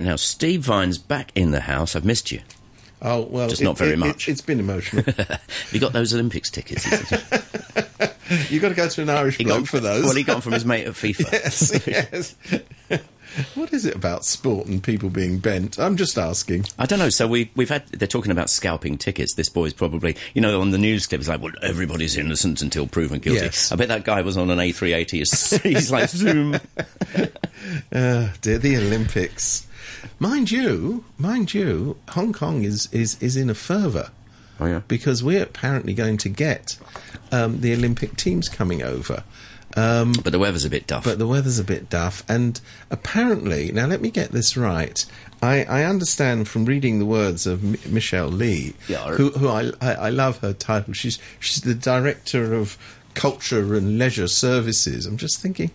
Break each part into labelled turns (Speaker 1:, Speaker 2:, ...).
Speaker 1: Now, Steve Vines' back in the house. I've missed you.
Speaker 2: Oh well,
Speaker 1: Just not very much.
Speaker 2: It, has been emotional.
Speaker 1: You got those Olympics tickets?
Speaker 2: You've got to go to an Irish bloke
Speaker 1: got-
Speaker 2: for those.
Speaker 1: Well, he got them from his mate at FIFA.
Speaker 2: yes, yes. what is it about sport and people being bent? I'm just asking.
Speaker 1: I don't know. So we we've had they're talking about scalping tickets. This boy's probably you know on the news clip it's like well everybody's innocent until proven guilty.
Speaker 2: Yes.
Speaker 1: I bet that guy was on an A380. He's, he's like zoom.
Speaker 2: Uh, dear, the Olympics. Mind you, mind you, Hong Kong is, is, is in a fervour.
Speaker 1: Oh, yeah.
Speaker 2: Because we're apparently going to get um, the Olympic teams coming over. Um,
Speaker 1: But the weather's a bit duff.
Speaker 2: but the weather's a bit duff. And apparently, now let me get this right. I, I understand from reading the words of M- Michelle Li,
Speaker 1: Yeah.
Speaker 2: who, who I, I, I love her title. She's she's the director of culture and leisure services. I'm just thinking,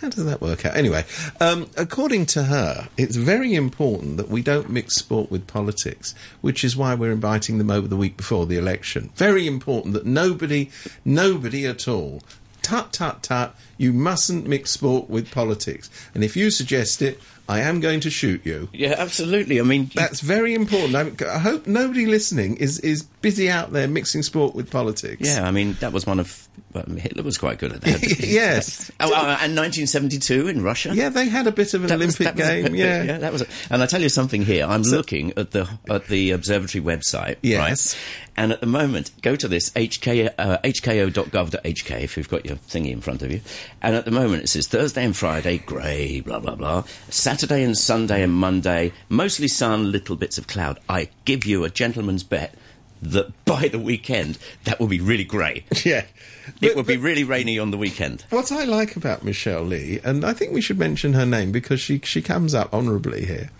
Speaker 2: how does that work out? Anyway, um, according to her, it's very important that we don't mix sport with politics, which is why we're inviting them over the week before the election. Very important that nobody, nobody at all tut tut tut you mustn't mix sport with politics and if you suggest it i am going to shoot you
Speaker 1: yeah, absolutely. I mean,
Speaker 2: that's very important I'm, i hope nobody listening is is busy out there mixing sport with politics
Speaker 1: yeah. I mean, that was one of well, Hitler was quite good at that.
Speaker 2: yes
Speaker 1: Oh, uh, and 1972 in Russia.
Speaker 2: yeah they had a bit of an
Speaker 1: That
Speaker 2: olympic
Speaker 1: was
Speaker 2: game
Speaker 1: bit-
Speaker 2: yeah
Speaker 1: yeah, that was. A, and I tell you something here. I'm looking at the at the observatory website,
Speaker 2: Yes.
Speaker 1: right? And at the moment, go to this hk uh, hko.gov.hk if you've got your thingy in front of you. And at the moment, it says Thursday and Friday, grey, blah blah blah. Saturday and Sunday and Monday, mostly sun, little bits of cloud. I give you a gentleman's bet that by the weekend that will be really grey.
Speaker 2: yeah
Speaker 1: It
Speaker 2: But-
Speaker 1: will be really rainy on the weekend.
Speaker 2: what I like about Michelle Li, and I think we should mention her name because she she comes up honourably here,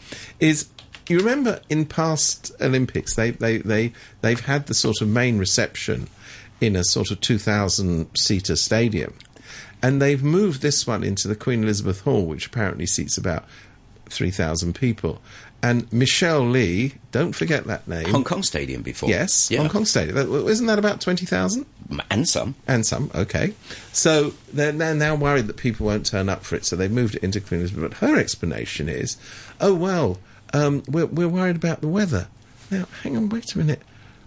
Speaker 2: is you remember in past Olympics they they they they've had the sort of main reception in a sort of two thousand seater stadium, and they've moved this one into the Queen Elizabeth Hall, which apparently seats about three thousand people. And Michelle Li, don't forget that name.
Speaker 1: Hong Kong Stadium before.
Speaker 2: Yes,
Speaker 1: yeah.
Speaker 2: Hong Kong Stadium. Isn't that about twenty thousand?
Speaker 1: and some.
Speaker 2: And some, okay. So they're, they're now worried that people won't turn up for it, so they've moved it into Queen Elizabeth. But her explanation is, oh, well, um, we're, we're worried about the weather. Now, hang on, wait a minute.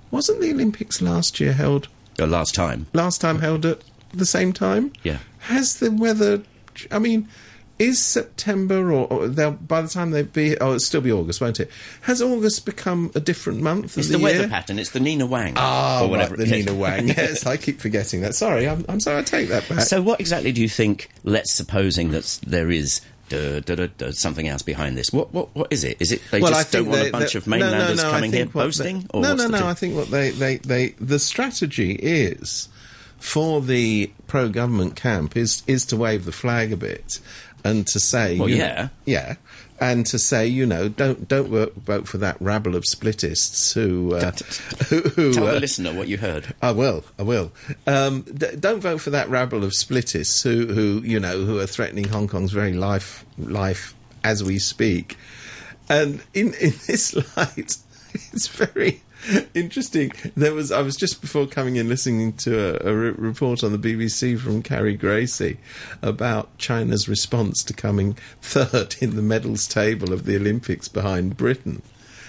Speaker 2: Wasn't the Olympics last year held,
Speaker 1: Uh, last time.
Speaker 2: last time held at the same time?
Speaker 1: Yeah.
Speaker 2: Has the weather, I mean, is September or, or they'll, by the time they be, oh, it'll still be August, won't it? Has August become a different month of
Speaker 1: It's
Speaker 2: the,
Speaker 1: the, weather pattern. It's the Nina Wang.
Speaker 2: Ah,
Speaker 1: whatever.
Speaker 2: right, the. Nina Wang. yes, I keep forgetting that. Sorry, I'm, I'm sorry. I take that back.
Speaker 1: So, what exactly do you think? Let's supposing that there is duh, duh, duh, something else behind this. What what what is it? Is it they just don't want
Speaker 2: they-
Speaker 1: a bunch
Speaker 2: they-
Speaker 1: of mainlanders
Speaker 2: I
Speaker 1: coming here
Speaker 2: think what
Speaker 1: boasting?
Speaker 2: they- no, no, no. I think what they, they, they the strategy is for the pro government camp is is to wave the flag a bit and to say,
Speaker 1: Well,
Speaker 2: you know-
Speaker 1: yeah.
Speaker 2: yeah. And to say, you know, don't don't vote, vote for that rabble of splittists who uh, who, who
Speaker 1: Tell
Speaker 2: uh,
Speaker 1: the listener what you heard.
Speaker 2: I will. I will. Um, d- don't vote for that rabble of splittists who, who, you know, who are threatening Hong Kong's very life, life as we speak. And in in this light, it's very interesting. There was I was just before coming in listening to a, a re- report on the BBC from Carrie Gracie about China's response to coming third in the medals table of the Olympics behind Britain.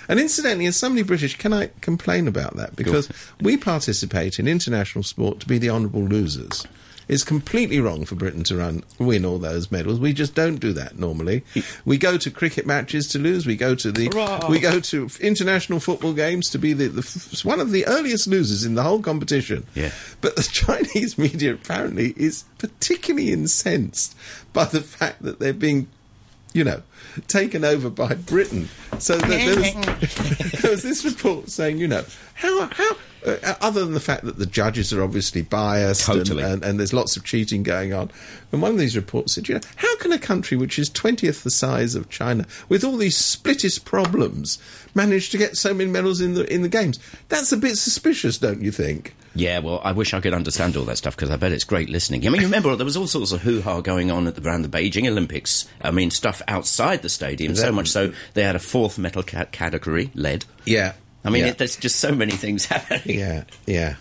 Speaker 2: And incidentally, as somebody British, can I complain about that? Because we participate in international sport to be the honourable losers. It's completely wrong for Britain to run win all those medals. We just don't do that normally. We go to cricket matches to lose. We go to the
Speaker 1: Hurrah!
Speaker 2: we go to international football games to be the, the f- one of the earliest losers in the whole competition.
Speaker 1: Yeah.
Speaker 2: But the Chinese media apparently is particularly incensed by the fact that they're being you know, taken over by Britain. So that there, was, there was this report saying, you know, how how uh, other than the fact that the judges are obviously biased and-
Speaker 1: Totally.
Speaker 2: and, and there's lots of cheating going on, and one of these reports said, you know, how can a country which is twentieth the size of China, with all these splittist problems, manage to get so many medals in the in the games? That's a bit suspicious, don't you think?
Speaker 1: Yeah, well, I wish I could understand all that stuff because I bet it's great listening. I mean, you remember there was all sorts of hoo ha going on at the around the Beijing Olympics. I mean, stuff outside the stadium. So much so they had a fourth metal ca- category, lead.
Speaker 2: Yeah.
Speaker 1: I mean,
Speaker 2: Yeah.
Speaker 1: it, there's just so many things happening.
Speaker 2: Yeah, yeah.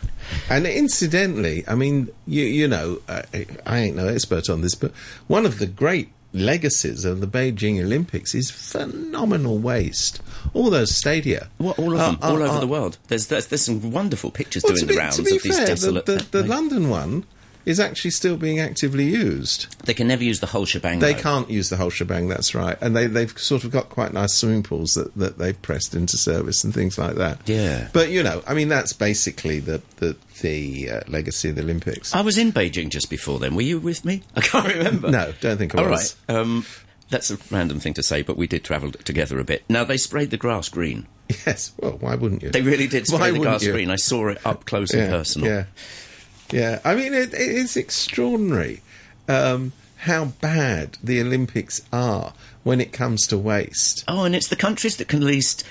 Speaker 2: And incidentally, I mean, you you know, I, I ain't no expert on this, but one of the great legacies of the Beijing Olympics is phenomenal waste. All those stadia.
Speaker 1: Well, all of them, all over the world. There's, there's there's some wonderful pictures
Speaker 2: Well,
Speaker 1: doing
Speaker 2: to
Speaker 1: the rounds
Speaker 2: be
Speaker 1: of these
Speaker 2: fair,
Speaker 1: desolate.
Speaker 2: the, the, the London one is actually still being actively used.
Speaker 1: they can never use the whole shebang.
Speaker 2: They
Speaker 1: though.
Speaker 2: can't use the whole shebang. That's right, and they they've sort of got quite nice swimming pools that, that they've pressed into service and things like that.
Speaker 1: Yeah.
Speaker 2: but you know, I mean, that's basically the the the uh, legacy of the Olympics.
Speaker 1: I was in Beijing just before then. Were you with me? I can't remember.
Speaker 2: No, don't think I
Speaker 1: All
Speaker 2: was.
Speaker 1: right. Um, that's a random thing to say, but we did travel together a bit. Now they sprayed the grass green.
Speaker 2: Yes. Well, why wouldn't you?
Speaker 1: They really did
Speaker 2: Why
Speaker 1: spray the grass
Speaker 2: you?
Speaker 1: green. I saw it up close and personal.
Speaker 2: Yeah, yeah. I mean, it, it is extraordinary um, how bad the Olympics are when it comes to waste.
Speaker 1: Oh, and it's the countries that can least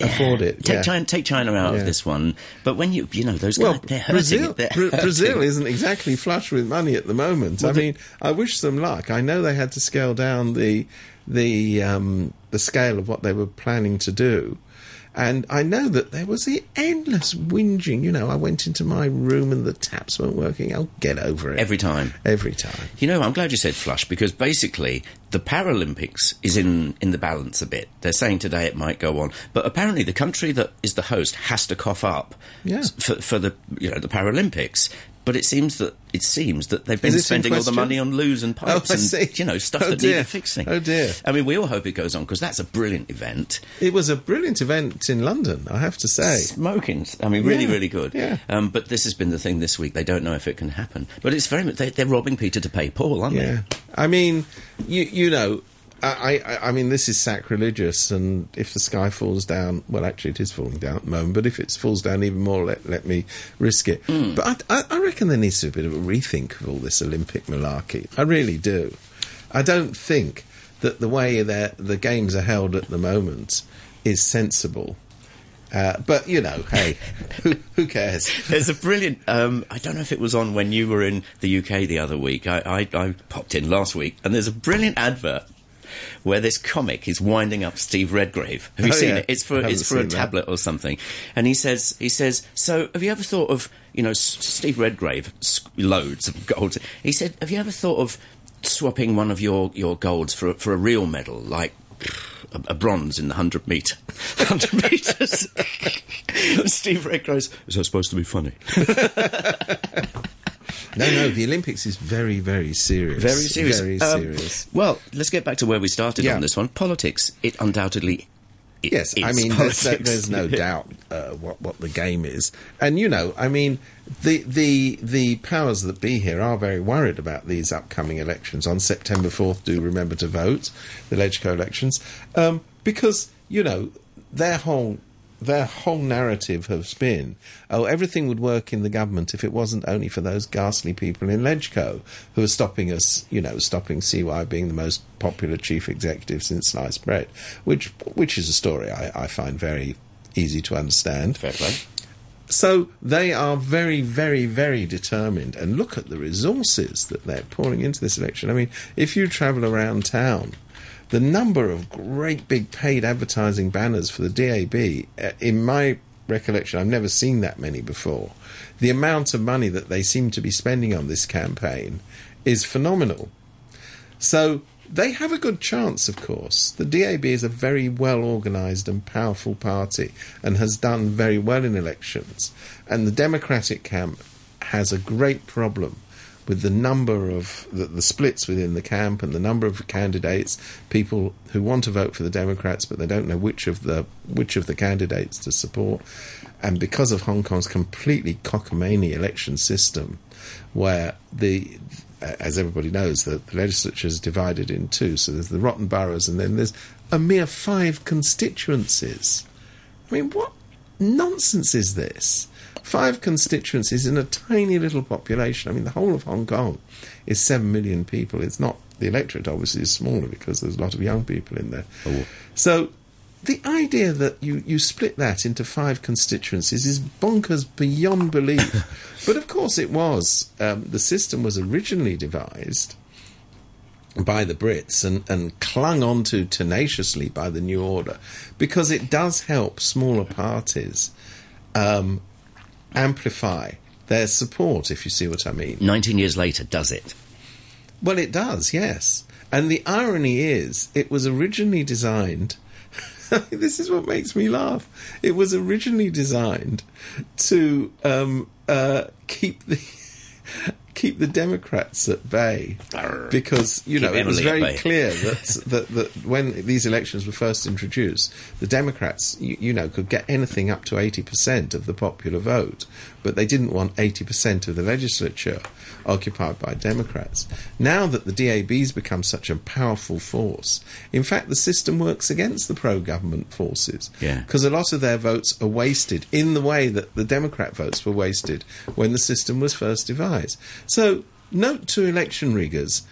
Speaker 2: Afford it,
Speaker 1: Take
Speaker 2: yeah.
Speaker 1: China, take China out
Speaker 2: Yeah.
Speaker 1: of this one. But when you, you know, those
Speaker 2: Well,
Speaker 1: guys, they're hurting
Speaker 2: Brazil,
Speaker 1: it. They're hurting
Speaker 2: Brazil isn't exactly flush with money at the moment. I
Speaker 1: Well, the-
Speaker 2: mean, I wish them luck. I know they had to scale down the the um, the scale of what they were planning to do. And I know that there was the endless whinging. You know, I went into my room and the taps weren't working. I'll get over it.
Speaker 1: every time.
Speaker 2: Every time.
Speaker 1: You know, I'm glad you said flush because basically the Paralympics is in, in the balance a bit. They're saying today it might go on, but apparently the country that is the host has to cough up
Speaker 2: Yeah.
Speaker 1: for, for the you know the Paralympics. But it seems that it seems that they've been spending all the money on loos and pipes
Speaker 2: I
Speaker 1: and
Speaker 2: see.
Speaker 1: you know stuff
Speaker 2: Oh,
Speaker 1: that
Speaker 2: dear.
Speaker 1: needed fixing.
Speaker 2: Oh, dear.
Speaker 1: I mean, we all hope it goes on because that's a brilliant event.
Speaker 2: It was a brilliant event in London, I have to say.
Speaker 1: Smoking. I mean, really,
Speaker 2: Yeah,
Speaker 1: really good.
Speaker 2: yeah.
Speaker 1: Um, but this has been the thing this week. They don't know if it can happen. But it's very much, they, they're robbing Peter to pay Paul, aren't they?
Speaker 2: Yeah, I mean, you you know, I, I I mean, this is sacrilegious, and if the sky falls down, well, actually, it is falling down at the moment. But if it falls down even more, let let me risk it.
Speaker 1: Hmm.
Speaker 2: But I, I, I reckon there needs to be a bit of a rethink of all this Olympic malarkey. I really do. I don't think that the way that the games are held at the moment is sensible. Uh, but you know, hey, who, who cares?
Speaker 1: There's a brilliant. Um, I don't know if it was on when you were in the UK the other week. I, I, I popped in last week, and there's a brilliant advert where this comic is winding up Steve Redgrave. Have you
Speaker 2: Oh,
Speaker 1: seen
Speaker 2: yeah.
Speaker 1: it? It's for it's for a
Speaker 2: that.
Speaker 1: tablet or something, and he says he says. So have you ever thought of you know S- Steve Redgrave loads of gold? He said, have you ever thought of swapping one of your your golds for a- for a real medal like? A, bronze in the hundred meter, hundred meters. Steve Redgrave's. Is that supposed to be funny?
Speaker 2: No, no, the Olympics is very, very serious.
Speaker 1: Very serious.
Speaker 2: Very
Speaker 1: Um,
Speaker 2: serious.
Speaker 1: Well, let's get back to where we started
Speaker 2: Yeah.
Speaker 1: on this one. Politics. It undoubtedly. i-
Speaker 2: Yes, I mean, there's, there's no doubt uh, what what the game is, and you know, I mean, the the the powers that be here are very worried about these upcoming elections on September fourth. Do remember to vote, the Legco elections, um, because you know their whole their whole narrative has been, oh, everything would work in the government if it wasn't only for those ghastly people in Legco who are stopping us, you know, stopping CY being the most popular chief executive since sliced bread, which which is a story I, I find very easy to understand.
Speaker 1: Fair play.
Speaker 2: So they are very, very, very determined. And look at the resources that they're pouring into this election. I mean, if you travel around town, the number of great big paid advertising banners for the DAB, uh, in my recollection, I've never seen that many before. The amount of money that they seem to be spending on this campaign is phenomenal. So they have a good chance, of course. The DAB is a very well organised and powerful party and has done very well in elections. And the Democratic camp has a great problem with the number of the, the splits within the camp and the number of candidates, people who want to vote for the Democrats but they don't know which of the which of the candidates to support. And because of Hong Kong's completely cockamamie election system, where the as everybody knows, the, the legislature is divided in two. So there's the rotten boroughs, and then there's a mere five constituencies. I mean, what nonsense is this? Five constituencies in a tiny little population. I mean, the whole of Hong Kong is seven million people. It's not the electorate, obviously, is smaller because there's a lot of young people in there.
Speaker 1: Oh.
Speaker 2: So the idea that you, you split that into five constituencies is bonkers beyond belief. but of course, it was. Um, the system was originally devised by the Brits and, and clung onto tenaciously by the New Order because it does help smaller parties um, amplify their support, if you see what I mean.
Speaker 1: 19 years later, does it?
Speaker 2: Well, it does, yes. And the irony is, it was originally designed. this is what makes me laugh. It was originally designed to um, uh, keep the keep the Democrats at bay because you
Speaker 1: Keep
Speaker 2: know it was
Speaker 1: Emily
Speaker 2: very clear that, that that when these elections were first introduced, the Democrats you, you know could get anything up to eighty percent of the popular vote, but they didn't want eighty percent of the legislature occupied by Democrats. Now that the DAB's become such a powerful force, in fact, the system works against the pro-government forces
Speaker 1: Yeah.
Speaker 2: because a lot of their votes are wasted in the way that the Democrat votes were wasted when the system was first devised. So, note to election riggers: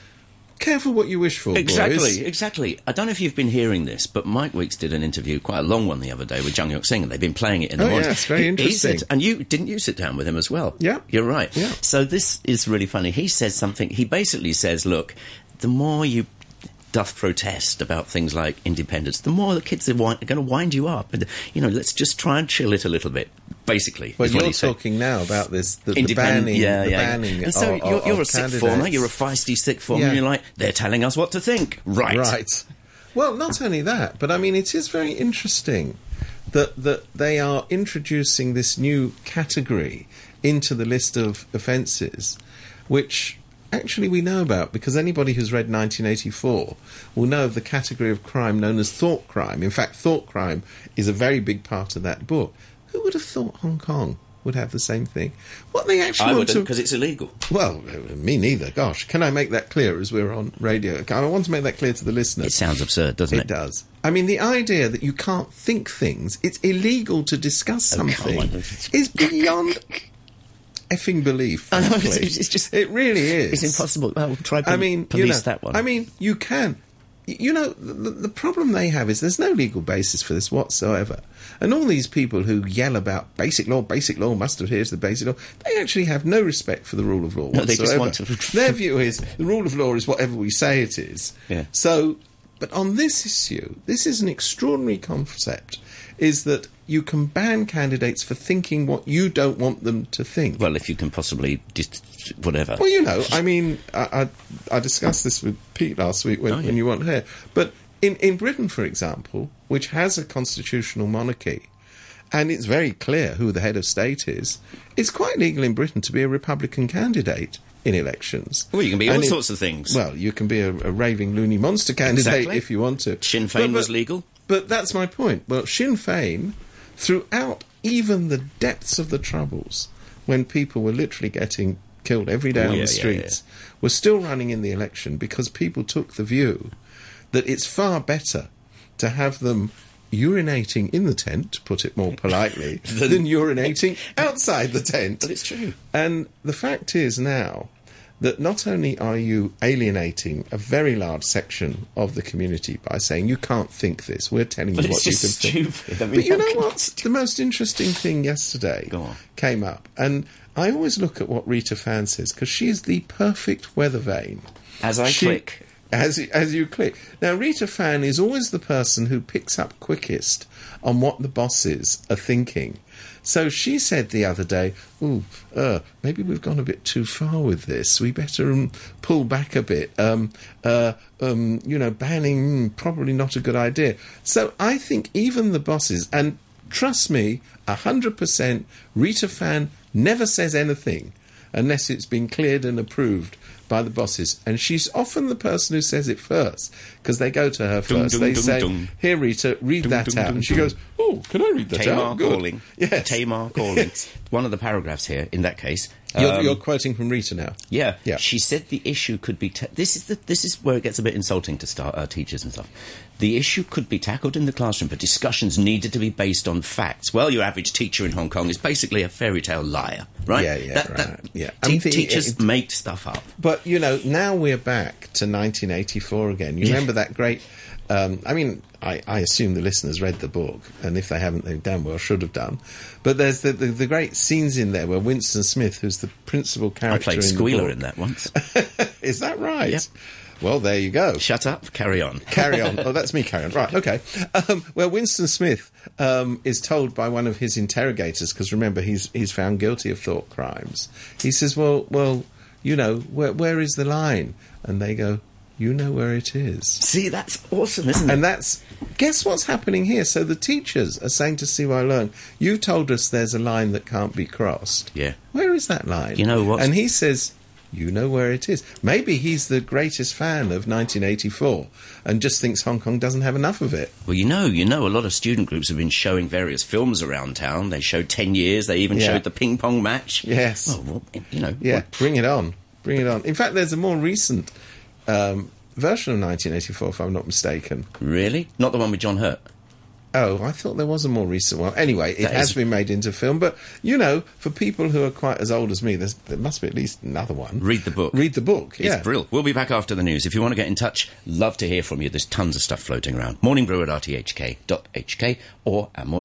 Speaker 2: careful what you wish for,
Speaker 1: Exactly,
Speaker 2: boys.
Speaker 1: exactly. I don't know if you've been hearing this, but Mike Weeks did an interview, quite a long one the other day, with Tsang Yok Sing, and they've been playing it in the
Speaker 2: Oh,
Speaker 1: morning.
Speaker 2: yeah, it's very
Speaker 1: He- he
Speaker 2: interesting.
Speaker 1: said- and you didn't you sit down with him as well?
Speaker 2: Yeah.
Speaker 1: you're right.
Speaker 2: Yeah.
Speaker 1: So this is really funny. He says something. He basically says, "Look, the more you." Doth protest about things like independence, the more the kids are, wi- are going to wind you up. And, you know, let's just try and chill it a little bit, basically.
Speaker 2: Well, you're talking now about this the, the banning,
Speaker 1: yeah,
Speaker 2: the
Speaker 1: yeah.
Speaker 2: banning.
Speaker 1: and so
Speaker 2: of,
Speaker 1: you're, you're a
Speaker 2: of
Speaker 1: sick former, you're a feisty sick former,
Speaker 2: Yeah.
Speaker 1: and you're like, they're telling us what to think. Right.
Speaker 2: Right. Well, not only that, but I mean, it is very interesting that that they are introducing this new category into the list of offences, which actually we know about because anybody who's read 1984 will know of the category of crime known as thought crime. In fact, thought crime is a very big part of that book. Who would have thought Hong Kong would have the same thing? What they actually
Speaker 1: I
Speaker 2: want
Speaker 1: wouldn't,
Speaker 2: to
Speaker 1: because it's illegal.
Speaker 2: well, uh, me neither. Gosh, can I make that clear as we're on radio? I want to make that clear to the listeners.
Speaker 1: It sounds absurd, doesn't it?
Speaker 2: It does. I mean, the idea that you can't think things, it's illegal to discuss
Speaker 1: Oh,
Speaker 2: something,
Speaker 1: on.
Speaker 2: is beyond effing belief.
Speaker 1: I know, it's- it's just-
Speaker 2: it really is.
Speaker 1: It's impossible. Well, try
Speaker 2: I
Speaker 1: pol-
Speaker 2: mean,
Speaker 1: police
Speaker 2: you know,
Speaker 1: that one.
Speaker 2: I mean, you can. You know, the, the problem they have is there's no legal basis for this whatsoever. And all these people who yell about basic law, basic law must adhere to the basic law, they actually have no respect for the rule of law
Speaker 1: No, they
Speaker 2: whatsoever.
Speaker 1: just want to-
Speaker 2: Their view is the rule of law is whatever we say it is.
Speaker 1: Yeah.
Speaker 2: So, but on this issue, this is an extraordinary concept, is that you can ban candidates for thinking what you don't want them to think.
Speaker 1: well, if you can possibly just whatever.
Speaker 2: Well, you know, I mean, I, I, I discussed this with Pete last week when,
Speaker 1: Oh, yeah.
Speaker 2: when you weren't here. But in, in Britain, for example, which has a constitutional monarchy, and it's very clear who the head of state is, it's quite legal in Britain to be a Republican candidate in elections.
Speaker 1: Well, you can be all
Speaker 2: And
Speaker 1: sorts of things.
Speaker 2: Well, you can be a, a raving loony monster candidate
Speaker 1: Exactly.
Speaker 2: if you want to.
Speaker 1: Sinn Féin was legal.
Speaker 2: But that's my point. Well, Sinn Féin, throughout even the depths of the troubles, when people were literally getting killed every day
Speaker 1: Oh,
Speaker 2: on
Speaker 1: yeah,
Speaker 2: the
Speaker 1: yeah,
Speaker 2: streets, were still running in the election because people took the view that it's far better to have them urinating in the tent, to put it more politely, than urinating outside the tent.
Speaker 1: But it's true.
Speaker 2: And the fact is now that not only are you alienating a very large section of the community by saying you can't think this, we're telling
Speaker 1: But
Speaker 2: you what you can think.
Speaker 1: stupid. I mean,
Speaker 2: but you know what? The most interesting thing yesterday came up, and I always look at what Rita Fan says because she is the perfect weather vane.
Speaker 1: As I
Speaker 2: She-
Speaker 1: click.
Speaker 2: As, as you click. Now, Rita Fan is always the person who picks up quickest on what the bosses are thinking. So she said the other day, "Ooh, uh, maybe we've gone a bit too far with this. We better um, pull back a bit. Um, uh, um, you know, banning mm, probably not a good idea." So I think even the bosses, and trust me, hundred percent, Rita Fan never says anything unless it's been cleared and approved by the bosses. And she's often the person who says it first because they go to her first.
Speaker 1: dum,
Speaker 2: they
Speaker 1: dum,
Speaker 2: say. "Here, Rita, read that out," and she goes, "Oh, can I read that
Speaker 1: Tamar
Speaker 2: out?" Good."
Speaker 1: calling.
Speaker 2: Yes,
Speaker 1: Tamar calling.
Speaker 2: Yes.
Speaker 1: One of the paragraphs here, in that case.
Speaker 2: You're,
Speaker 1: um,
Speaker 2: you're quoting from Rita now.
Speaker 1: Yeah,
Speaker 2: Yeah.
Speaker 1: She said the issue could be. Ta- this is the, this is where it gets a bit insulting to start uh, teachers and stuff. The issue could be tackled in the classroom, but discussions needed to be based on facts. Well, your average teacher in Hong Kong is basically a fairy tale liar, right?
Speaker 2: Yeah, yeah, right, yeah. I
Speaker 1: te-
Speaker 2: mean, the-
Speaker 1: teachers
Speaker 2: it-
Speaker 1: make stuff up.
Speaker 2: But you know, now we're back to 1984 again. You
Speaker 1: Yeah.
Speaker 2: remember that great? Um, I mean, I, I assume the listeners read the book, and if they haven't, they damn well. Should have done. But there's the, the, the great scenes in there where Winston Smith, who's the principal character, I
Speaker 1: played
Speaker 2: in
Speaker 1: Squealer in that once.
Speaker 2: is that right?
Speaker 1: Yep.
Speaker 2: Well, there you go.
Speaker 1: Shut up, carry on.
Speaker 2: carry on. Oh, that's me. Carry on. Right. Okay. Um, well, Winston Smith um, is told by one of his interrogators, because remember he's he's found guilty of thought crimes. He says, "Well, well, you know, where where is the line?" And they go, You know where it is.
Speaker 1: See, that's awesome, isn't it?
Speaker 2: And that's guess what's happening here. So the teachers are saying to CY Leung, "You told us there's a line that can't be crossed.
Speaker 1: Yeah.
Speaker 2: where is that line?
Speaker 1: You know what?
Speaker 2: And he says, "You know where it is." Maybe he's the greatest fan of 1984 and just thinks Hong Kong doesn't have enough of it.
Speaker 1: Well, you know, you know, a lot of student groups have been showing various films around town. They showed Ten Years. They even
Speaker 2: Yeah.
Speaker 1: showed the ping pong match.
Speaker 2: Yes.
Speaker 1: Well, well you know.
Speaker 2: Yeah, bring it on. Bring it on. In fact, there's a more recent um, version of 1984, if I'm not mistaken.
Speaker 1: really? Not the one with John Hurt.
Speaker 2: Oh, I thought there was a more recent one. Anyway, it
Speaker 1: That
Speaker 2: has
Speaker 1: is-
Speaker 2: been made into film, but you know, for people who are quite as old as me, there's, there must be at least another one.
Speaker 1: Read the book.
Speaker 2: Read the book.
Speaker 1: It's
Speaker 2: Yeah,
Speaker 1: brilliant. We'll be back after the news. If you want to get in touch, love to hear from you. There's tons of stuff floating around. Morning Brew at rthk.hk or at more.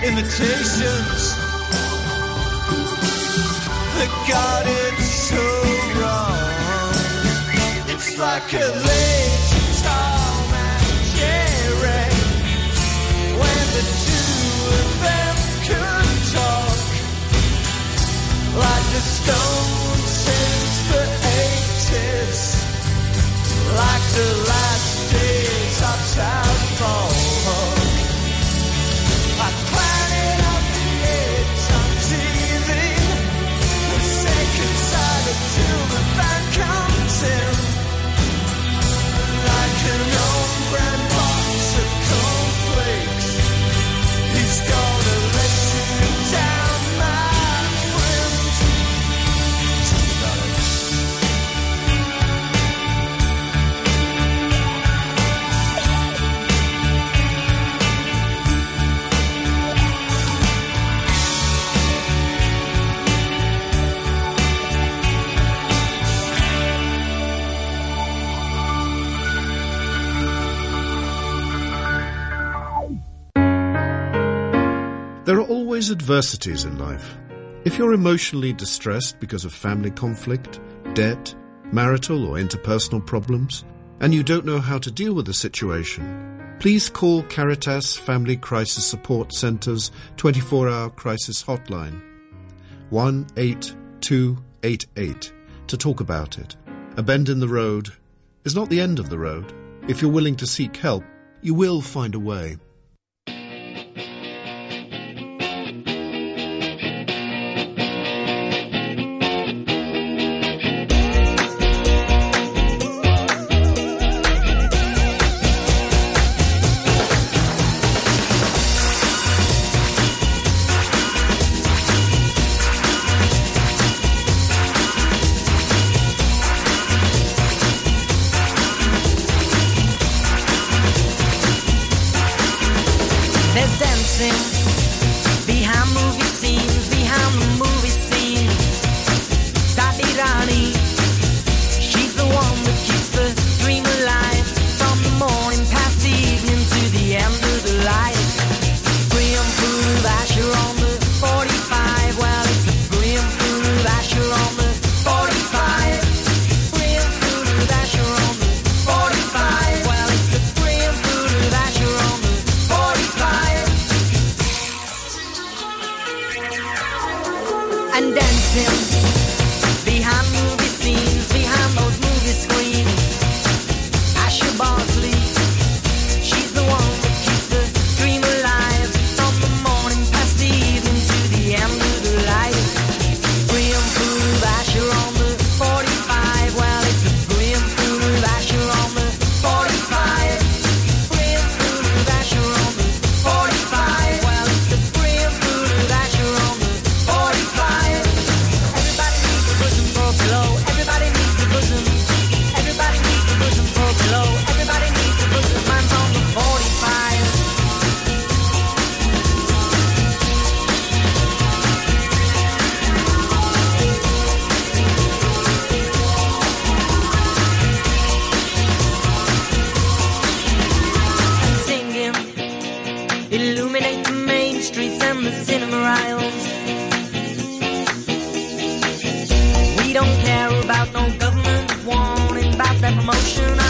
Speaker 3: Sad invitations that got it so wrong. It's like a late Tom and Jerry. When the two of them could talk like the Stones since the 80s, like the last days of South
Speaker 4: always adversities in life. If you're emotionally distressed because of family conflict, debt, marital or interpersonal problems, and you don't know how to deal with the situation, please call Caritas Family Crisis Support Centre's 24 hour crisis hotline 18288 to talk about it. A bend in the road is not the end of the road. If you're willing to seek help, you will find a way.
Speaker 5: We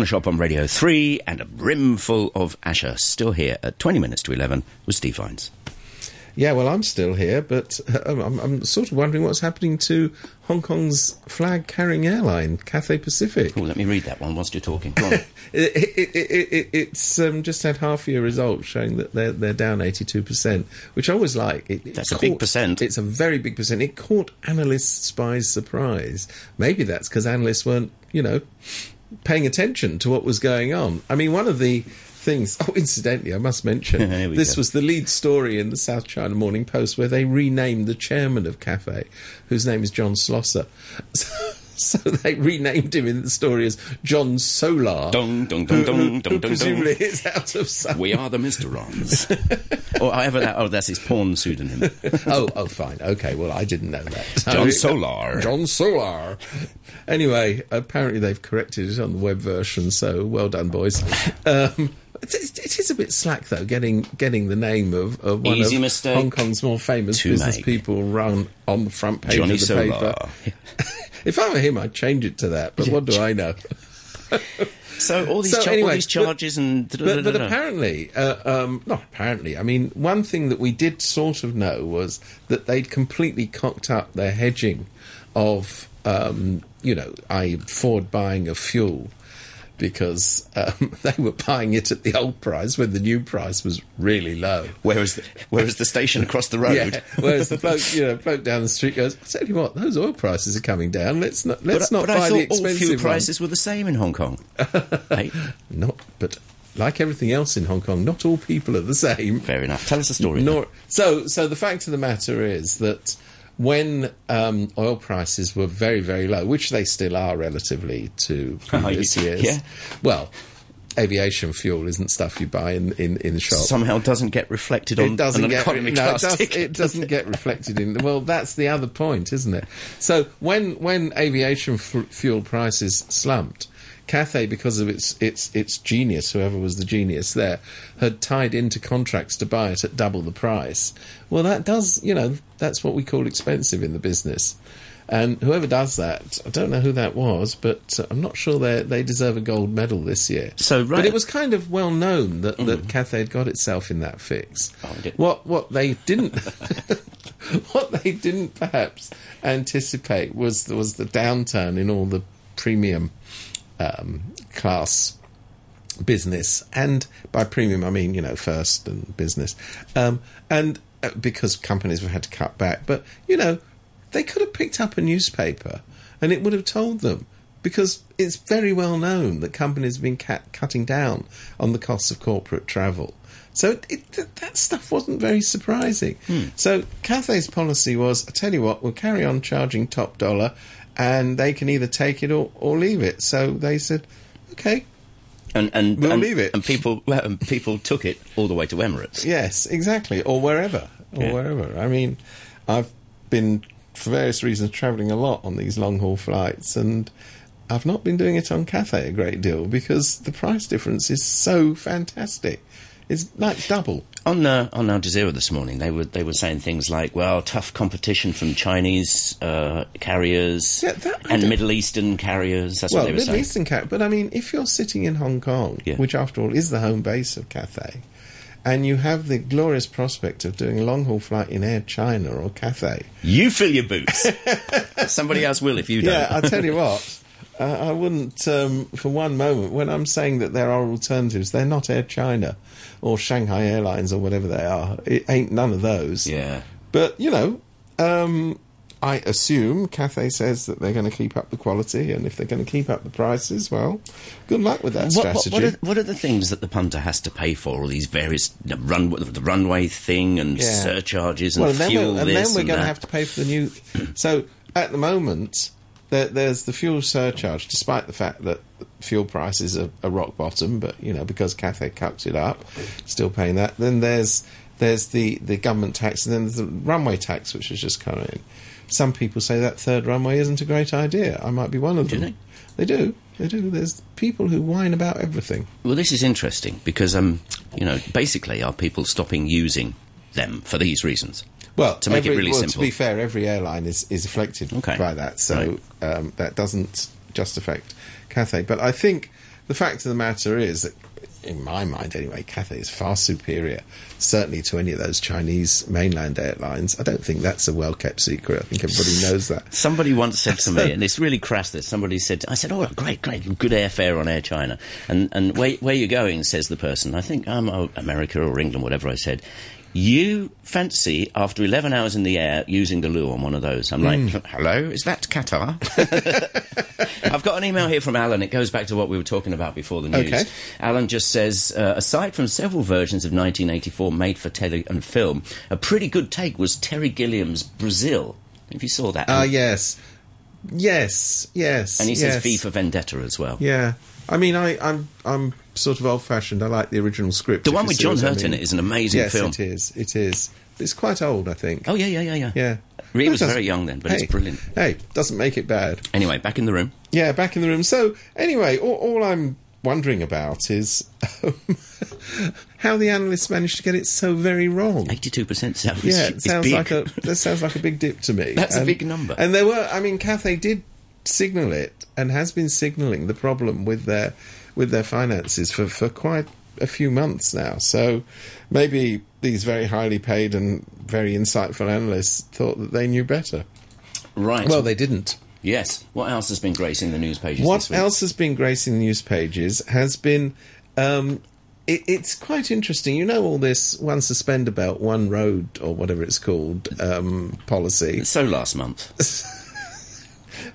Speaker 5: Cornershop on
Speaker 1: Radio 3 and a brimful of Asha still here at 20 minutes to 11 with Steve Vines.
Speaker 2: Yeah, well, I'm still here, but uh, I'm, I'm sort of wondering what's happening to Hong Kong's flag-carrying airline, Cathay Pacific.
Speaker 1: Oh, let me read that one whilst you're talking.
Speaker 2: It, it, it, it, it's um, just had half-year results showing that they're they're down 82 percent, which I always like.
Speaker 1: That's a big percent.
Speaker 2: It's a very big percent. It caught analysts by surprise. Maybe that's because analysts weren't, you know, paying attention to what was going on. I mean, one of the things. Oh, incidentally, I must mention this
Speaker 1: go.
Speaker 2: was the lead story in the South China Morning Post, where they renamed the chairman of Cathay, whose name is John Slosar. So, so they renamed him in the story as John Solar.
Speaker 1: Dong, dong, dong, dong, dong,
Speaker 2: presumably is out of sight.
Speaker 1: we are the Mr. Rons. or however that, oh, that's his porn pseudonym.
Speaker 2: oh, oh, fine. Okay, well, I didn't know that.
Speaker 1: John Solar.
Speaker 2: John Solar. Anyway, apparently they've corrected it on the web version, so well done, boys. Um, it, it- it is a bit slack, though, getting getting the name of, of one
Speaker 1: Easy
Speaker 2: of
Speaker 1: mistake
Speaker 2: Hong Kong's more famous business
Speaker 1: make.
Speaker 2: people run on the front page
Speaker 1: Johnny
Speaker 2: of the
Speaker 1: Solar.
Speaker 2: paper. If I were him, I'd change it to that, but what do I know?
Speaker 1: So all these,
Speaker 2: So
Speaker 1: cha-
Speaker 2: anyway,
Speaker 1: all these
Speaker 2: but-
Speaker 1: charges and...
Speaker 2: But, but apparently, uh, um, not apparently, I mean, one thing that we did sort of know was that they'd completely cocked up their hedging of, um, you know, i.e. forward buying of fuel because um, they were buying it at the old price when the new price was really low.
Speaker 1: Whereas the, whereas the station across the road...
Speaker 2: Yeah. Whereas the bloke, you know, bloke down the street goes, "I tell you what, those oil prices are coming down. Let's not let's
Speaker 1: but,
Speaker 2: not
Speaker 1: but
Speaker 2: buy
Speaker 1: I
Speaker 2: the
Speaker 1: thought all fuel
Speaker 2: one."
Speaker 1: prices were the same in Hong Kong. hey,
Speaker 2: Not, but like everything else in Hong Kong, not all people are the same.
Speaker 1: fair enough. Tell us a story.
Speaker 2: Nor, so, so the fact of the matter is that when um, oil prices were very, very low, which they still are relatively to previous
Speaker 1: yeah.
Speaker 2: years,
Speaker 1: Yeah.
Speaker 2: well, aviation fuel isn't stuff you buy in in, in the shop.
Speaker 1: Somehow doesn't get reflected on
Speaker 2: it doesn't
Speaker 1: an
Speaker 2: get
Speaker 1: economy
Speaker 2: no, it,
Speaker 1: class
Speaker 2: does,
Speaker 1: ticket.
Speaker 2: it doesn't get reflected in. Well, that's the other point, isn't it? So when when aviation f- fuel prices slumped, Cathay, because of its its its genius, whoever was the genius there, had tied into contracts to buy it at double the price. Well, that does, you know, that's what we call expensive in the business. And whoever does that, I don't know who that was, but uh, I'm not sure they they deserve a gold medal this year.
Speaker 1: So, right-
Speaker 2: but it was kind of well known that, that Cathay had got itself in that fix.
Speaker 1: Oh.
Speaker 2: What what they didn't what they didn't perhaps anticipate was was the downturn in all the premium um, class business, and by premium I mean you know first and business, um, and uh, because companies have had to cut back, but you know they could have picked up a newspaper and it would have told them. Because it's very well known that companies have been cutting down on the costs of corporate travel. So it, it, th- that stuff wasn't very surprising. Hmm. So Cathay's policy was, I tell you what, we'll carry on charging top dollar, and they can either take it or, or leave it. So they said, okay,
Speaker 1: and and
Speaker 2: We'll
Speaker 1: and,
Speaker 2: leave it.
Speaker 1: And people well, and people took it all the way to Emirates.
Speaker 2: yes, exactly, or wherever, or
Speaker 1: Yeah.
Speaker 2: wherever. I mean, I've been for various reasons travelling a lot on these long haul flights, and I've not been doing it on Cathay a great deal because the price difference is so fantastic. It's like double.
Speaker 1: On uh, on Al Jazeera this morning, they were they were saying things like, "Well, tough competition from Chinese uh, carriers
Speaker 2: Yeah, that-
Speaker 1: and Middle Eastern carriers." That's
Speaker 2: Well,
Speaker 1: what they were
Speaker 2: Middle
Speaker 1: saying.
Speaker 2: Eastern cat. But I mean, if you're sitting in Hong Kong,
Speaker 1: Yeah.
Speaker 2: which after all is the home base of Cathay, and you have the glorious prospect of doing a long haul flight in Air China or Cathay,
Speaker 1: You fill your boots. Somebody else will if you don't.
Speaker 2: yeah, I'll tell you what. I wouldn't, um, for one moment, when I'm saying that there are alternatives, they're not Air China or Shanghai Airlines or whatever they are. It ain't none of those.
Speaker 1: yeah.
Speaker 2: But, you know, um, I assume Cathay says that they're going to keep up the quality, and if they're going to keep up the prices, well, good luck with that
Speaker 1: What, what,
Speaker 2: strategy.
Speaker 1: what, are, what are the things that the punter has to pay for? All these various you know, run the runway thing and
Speaker 2: Yeah.
Speaker 1: surcharges and
Speaker 2: well, and then
Speaker 1: fuel
Speaker 2: we're, and then we're going to have to pay for the new. so at the moment, there, there's the fuel surcharge, despite the fact that fuel prices are, are rock bottom. But you know, because Cathay cuts it up, still paying that. Then there's there's the, the government tax, and then there's the runway tax, which has just come in. Some people say that third runway isn't a great idea. I might be one of
Speaker 1: Do
Speaker 2: them.
Speaker 1: they?
Speaker 2: They do. They do. There's people who whine about everything.
Speaker 1: Well, this is interesting because, um, you know, basically, are people stopping using them for these reasons?
Speaker 2: Well,
Speaker 1: To make it really
Speaker 2: well,
Speaker 1: simple.
Speaker 2: To be fair, every airline is, is afflicted
Speaker 1: Okay.
Speaker 2: by that, so um, that doesn't just affect Cathay. But I think the fact of the matter is that, in my mind anyway, Cathay is far superior, certainly to any of those Chinese mainland airlines. I don't think that's a well kept secret. I think everybody knows that.
Speaker 1: Somebody once said to me, and it's really crass. This somebody said, I said, "Oh, great, great, good airfare on Air China." And and where where you going? Says the person. I think I'm um, America or England, whatever. I said. You fancy after 11 hours in the air using the loo on one of those? I'm like, hello, is that Qatar? I've got an email here from Alan. It goes back to what we were talking about before the news.
Speaker 2: Okay.
Speaker 1: Alan just says, uh, aside from several versions of 1984 made for tele and film, a pretty good take was Terry Gilliam's Brazil. If you saw that,
Speaker 2: Ah, yes. Yes, yes.
Speaker 1: and he
Speaker 2: yes.
Speaker 1: says V for Vendetta as well.
Speaker 2: Yeah. I mean, I, I'm I'm sort of old fashioned. I like the original script.
Speaker 1: The one with John
Speaker 2: what I
Speaker 1: Hurt in it is an amazing
Speaker 2: yes,
Speaker 1: film.
Speaker 2: it is. It is. It's quite old, I think.
Speaker 1: Oh yeah, yeah, yeah, yeah.
Speaker 2: Yeah.
Speaker 1: He was very young then, but
Speaker 2: hey,
Speaker 1: it's brilliant.
Speaker 2: Hey, doesn't make it bad.
Speaker 1: Anyway, back in the room.
Speaker 2: Yeah, back in the room. So, anyway, all, all I'm wondering about is um, how the analysts managed to get it so very wrong.
Speaker 1: Eighty-two percent salary.
Speaker 2: Yeah, it sounds
Speaker 1: big.
Speaker 2: like a that sounds like a big dip to me.
Speaker 1: That's a big number.
Speaker 2: And there were, I mean, Cathay did signal it and has been signalling the problem with their with their finances for for quite a few months now. So maybe these very highly paid and very insightful analysts thought that they knew better.
Speaker 1: right.
Speaker 2: Well, they didn't.
Speaker 1: yes. What else has been gracing the news pages?
Speaker 2: What
Speaker 1: this week?
Speaker 2: else has been gracing the news pages has been. Um, it, it's quite interesting. You know, all this one suspender belt, one road, or whatever it's called, um, policy.
Speaker 1: So last month,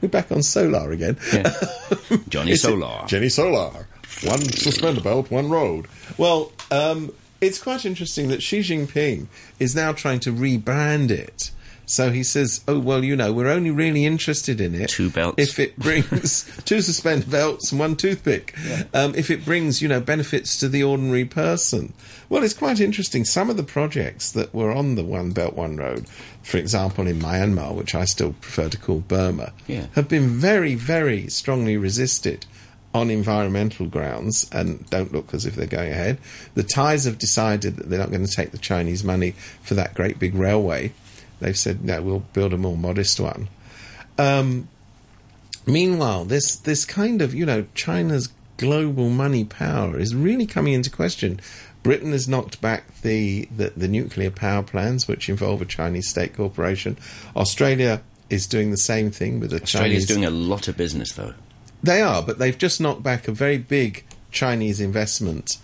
Speaker 2: We're back on solar again.
Speaker 1: Johnny Solar.
Speaker 2: Jenny Solar. One suspender belt, one road. Well, um, it's quite interesting that Xi Jinping is now trying to rebrand it. So he says, "Oh well, you know, we're only really interested in it
Speaker 1: Two belts.
Speaker 2: if it brings two suspender belts and one toothpick. Um, if it brings, you know, benefits to the ordinary person." Well, it's quite interesting. Some of the projects that were on the One Belt One Road, for example, in Myanmar, which I still prefer to call Burma,
Speaker 1: Yeah.
Speaker 2: have been very, very strongly resisted on environmental grounds and don't look as if they're going ahead. The Thais have decided that they're not going to take the Chinese money for that great big railway. They've said, no, we'll build a more modest one. Um, meanwhile, this, this kind of, you know, China's global money power is really coming into question. Britain has knocked back the, the, the nuclear power plans, which involve a Chinese state corporation. Australia is doing the same thing with the
Speaker 1: Australia's
Speaker 2: Chinese.
Speaker 1: doing a lot of business though.
Speaker 2: They are, but they've just knocked back a very big Chinese investment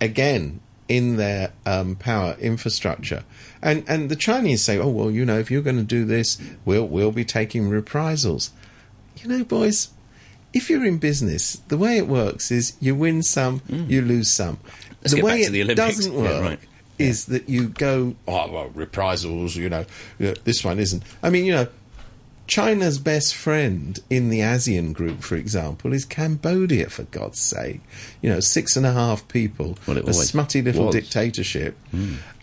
Speaker 2: again in their um, power infrastructure. And and the Chinese say, "Oh well, you know, if you're going to do this, we'll we'll be taking reprisals." You know, boys, if you're in business, the way it works is you win some, you lose some.
Speaker 1: Mm. Let's
Speaker 2: the way it
Speaker 1: the Olympics.
Speaker 2: doesn't
Speaker 1: Yeah,
Speaker 2: work
Speaker 1: right.
Speaker 2: is that you go, "Oh well, reprisals." You know, this one isn't. I mean, you know, China's best friend in the ASEAN group, for example, is Cambodia, for God's sake. You know, six and a half people,
Speaker 1: Well, it
Speaker 2: a smutty little
Speaker 1: was.
Speaker 2: dictatorship.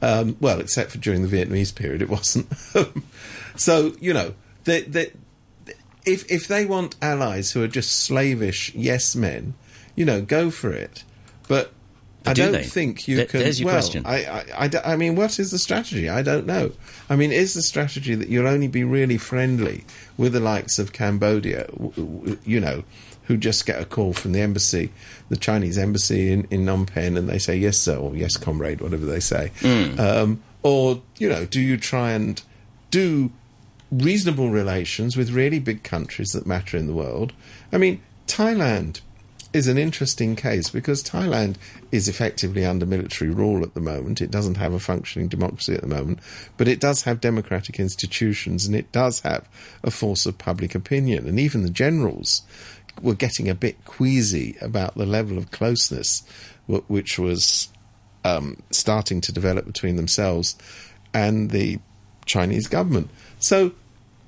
Speaker 2: Um, well, except for during the Vietnamese period, it wasn't. so, you know, they, they, if, if they want allies who are just slavish yes men, you know, go for it. But I
Speaker 1: do
Speaker 2: don't
Speaker 1: they?
Speaker 2: think you
Speaker 1: Th-
Speaker 2: can.
Speaker 1: there's your
Speaker 2: well,
Speaker 1: question.
Speaker 2: I, I, I I mean, what is the strategy? I don't know. I mean, is the strategy that you'll only be really friendly with the likes of Cambodia, you know, who just get a call from the embassy, the Chinese embassy in, in Phnom Penh, and they say, yes, sir, or yes, comrade, whatever they say.
Speaker 1: Hmm.
Speaker 2: Um, or, you know, do you try and do reasonable relations with really big countries that matter in the world? I mean, Thailand is an interesting case because Thailand is effectively under military rule at the moment. It doesn't have a functioning democracy at the moment, but it does have democratic institutions and it does have a force of public opinion. And even the generals were getting a bit queasy about the level of closeness which was um, starting to develop between themselves and the Chinese government. So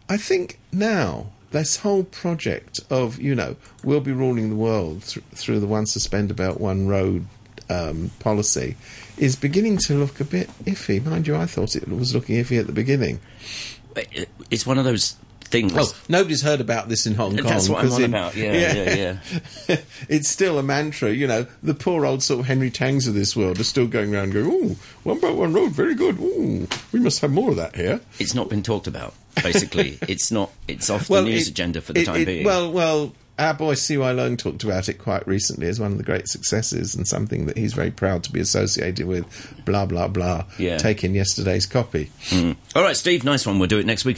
Speaker 2: I think now this whole project of, you know, we'll be ruling the world thr through the one suspender belt, one road um, policy is beginning to look a bit iffy. Mind you, I thought it was looking iffy at the beginning.
Speaker 1: It's one of those things.
Speaker 2: Oh, nobody's heard about this in Hong Kong.
Speaker 1: That's what I'm on
Speaker 2: in-
Speaker 1: about. Yeah, yeah, yeah.
Speaker 2: it's still a mantra, you know. The poor old sort of Henry Tangs of this world are still going around going, "Ooh, one belt, one road, very good. Ooh, we must have more of that here."
Speaker 1: It's not been talked about. Basically, it's not. It's off the news
Speaker 2: it-
Speaker 1: agenda for the
Speaker 2: it-
Speaker 1: time
Speaker 2: it-
Speaker 1: being.
Speaker 2: Well, well, our boy C.Y. Leung talked about it quite recently as one of the great successes and something that he's very proud to be associated with. Blah blah blah.
Speaker 1: Yeah.
Speaker 2: Taking yesterday's copy. Hmm.
Speaker 1: All right, Steve. Nice one. We'll do it next week.